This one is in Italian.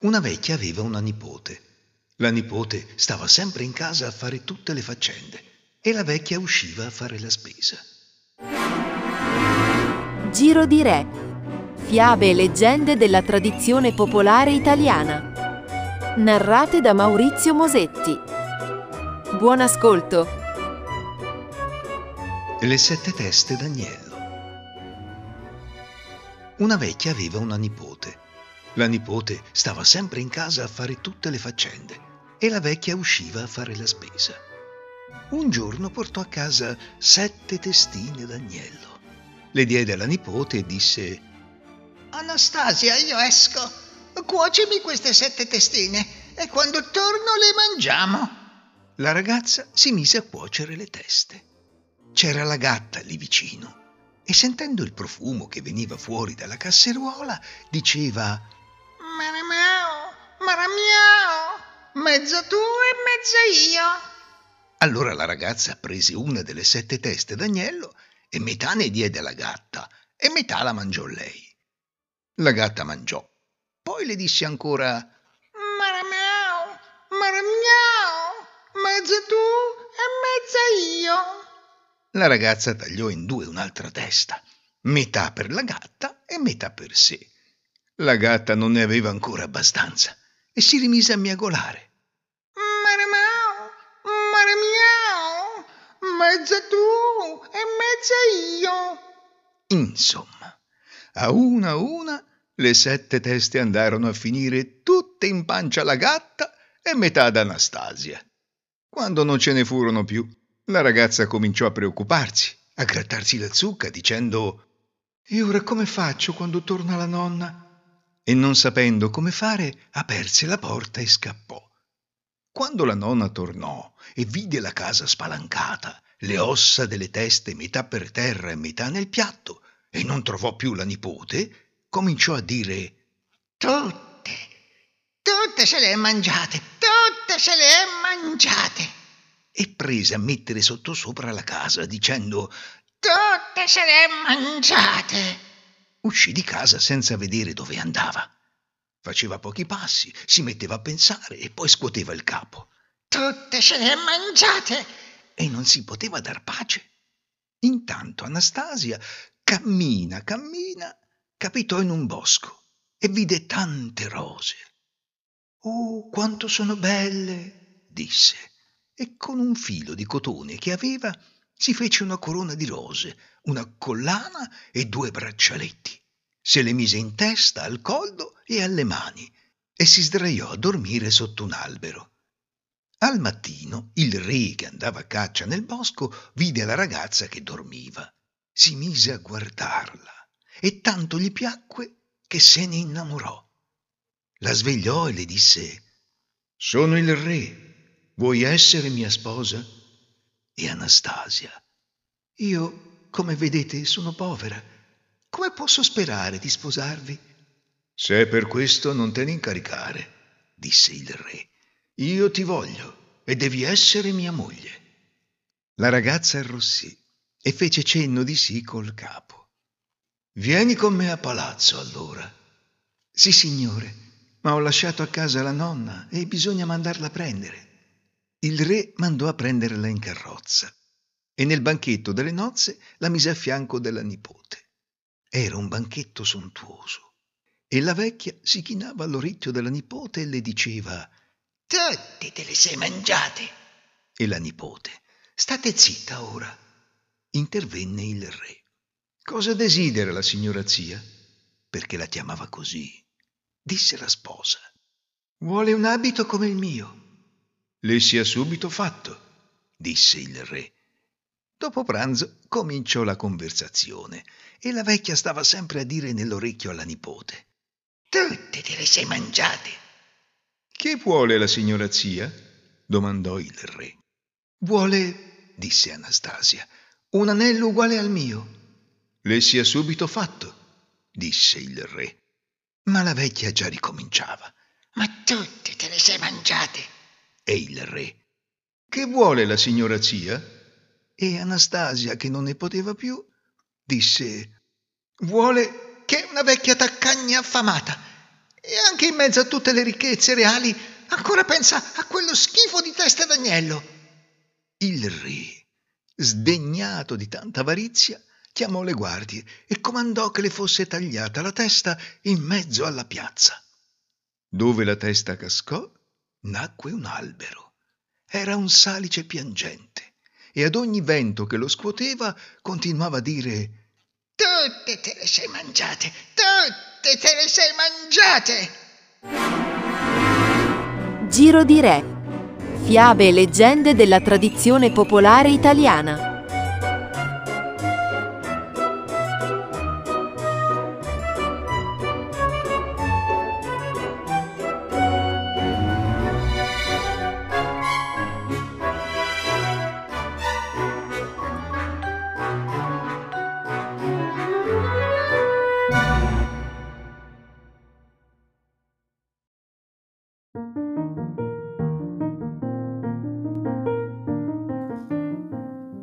Una vecchia aveva una nipote. La nipote stava sempre in casa a fare tutte le faccende e la vecchia usciva a fare la spesa. Giro di Re. Fiabe e leggende della tradizione popolare italiana. Narrate da Maurizio Mosetti. Buon ascolto. Le sette teste d'agnello. Una vecchia aveva una nipote. La nipote stava sempre in casa a fare tutte le faccende e la vecchia usciva a fare la spesa. Un giorno portò a casa sette testine d'agnello. Le diede alla nipote e disse Anastasia, io esco. Cuocimi queste sette testine e quando torno le mangiamo. La ragazza si mise a cuocere le teste. C'era la gatta lì vicino e sentendo il profumo che veniva fuori dalla casseruola diceva Maramiao, maramiao, mezzo tu e mezzo io. Allora la ragazza prese una delle sette teste d'agnello e metà ne diede alla gatta e metà la mangiò lei. La gatta mangiò. Poi le disse ancora Maramiao, maramiao, mezzo tu e mezzo io. La ragazza tagliò in due un'altra testa, metà per la gatta e metà per sé. La gatta non ne aveva ancora abbastanza e si rimise a miagolare. Maramiao, maramiao, mezzo tu e mezzo io. Insomma, a una a una le sette teste andarono a finire tutte in pancia alla gatta e metà ad Anastasia. Quando non ce ne furono più, la ragazza cominciò a preoccuparsi, a grattarsi la zucca dicendo E ora come faccio quando torna la nonna? E non sapendo come fare, aperse la porta e scappò. Quando la nonna tornò e vide la casa spalancata, le ossa delle teste metà per terra e metà nel piatto, e non trovò più la nipote, cominciò a dire Tutte, tutte se le è mangiate, tutte se le è mangiate. e prese a mettere sottosopra la casa, dicendo Tutte se le è mangiate. Uscì di casa senza vedere dove andava. Faceva pochi passi, si metteva a pensare e poi scuoteva il capo. Tutte se le mangiate. e non si poteva dar pace. Intanto Anastasia cammina, cammina, capitò in un bosco e vide tante rose. Oh, quanto sono belle, disse, e con un filo di cotone che aveva si fece una corona di rose, una collana e due braccialetti. Se le mise in testa, al collo e alle mani e si sdraiò a dormire sotto un albero. Al mattino il re che andava a caccia nel bosco vide la ragazza che dormiva. Si mise a guardarla e tanto gli piacque che se ne innamorò. La svegliò e le disse Sono il re, vuoi essere mia sposa? E Anastasia Io, come vedete, sono povera. Come posso sperare di sposarvi? Se è per questo non te ne incaricare, disse il re. Io ti voglio e devi essere mia moglie. La ragazza arrossì e fece cenno di sì col capo. Vieni con me a palazzo allora. Sì, signore, ma ho lasciato a casa la nonna e bisogna mandarla a prendere. Il re mandò a prenderla in carrozza e nel banchetto delle nozze la mise a fianco della nipote. Era un banchetto sontuoso e la vecchia si chinava all'orecchio della nipote e le diceva Tutte te le sei mangiate. e la nipote State zitta ora. Intervenne il re. Cosa desidera la signora zia? Perché la chiamava così. Disse la sposa. Vuole un abito come il mio. Le sia subito fatto, disse il re. Dopo pranzo cominciò la conversazione e la vecchia stava sempre a dire nell'orecchio alla nipote. Tutte te le sei mangiate. Che vuole la signora zia? domandò il re. Vuole, disse Anastasia, un anello uguale al mio. Le sia subito fatto, disse il re. Ma la vecchia già ricominciava. Ma tutte te le sei mangiate. E il re. Che vuole la signora zia? E Anastasia, che non ne poteva più, disse: Vuole che una vecchia taccagna affamata. E anche in mezzo a tutte le ricchezze reali, ancora pensa a quello schifo di testa d'agnello. Il re, sdegnato di tanta avarizia, chiamò le guardie e comandò che le fosse tagliata la testa in mezzo alla piazza. Dove la testa cascò, nacque un albero. Era un salice piangente e ad ogni vento che lo scuoteva continuava a dire Tutte te le sei mangiate, tutte te le sei mangiate! Giro di Re. Fiabe e leggende della tradizione popolare italiana.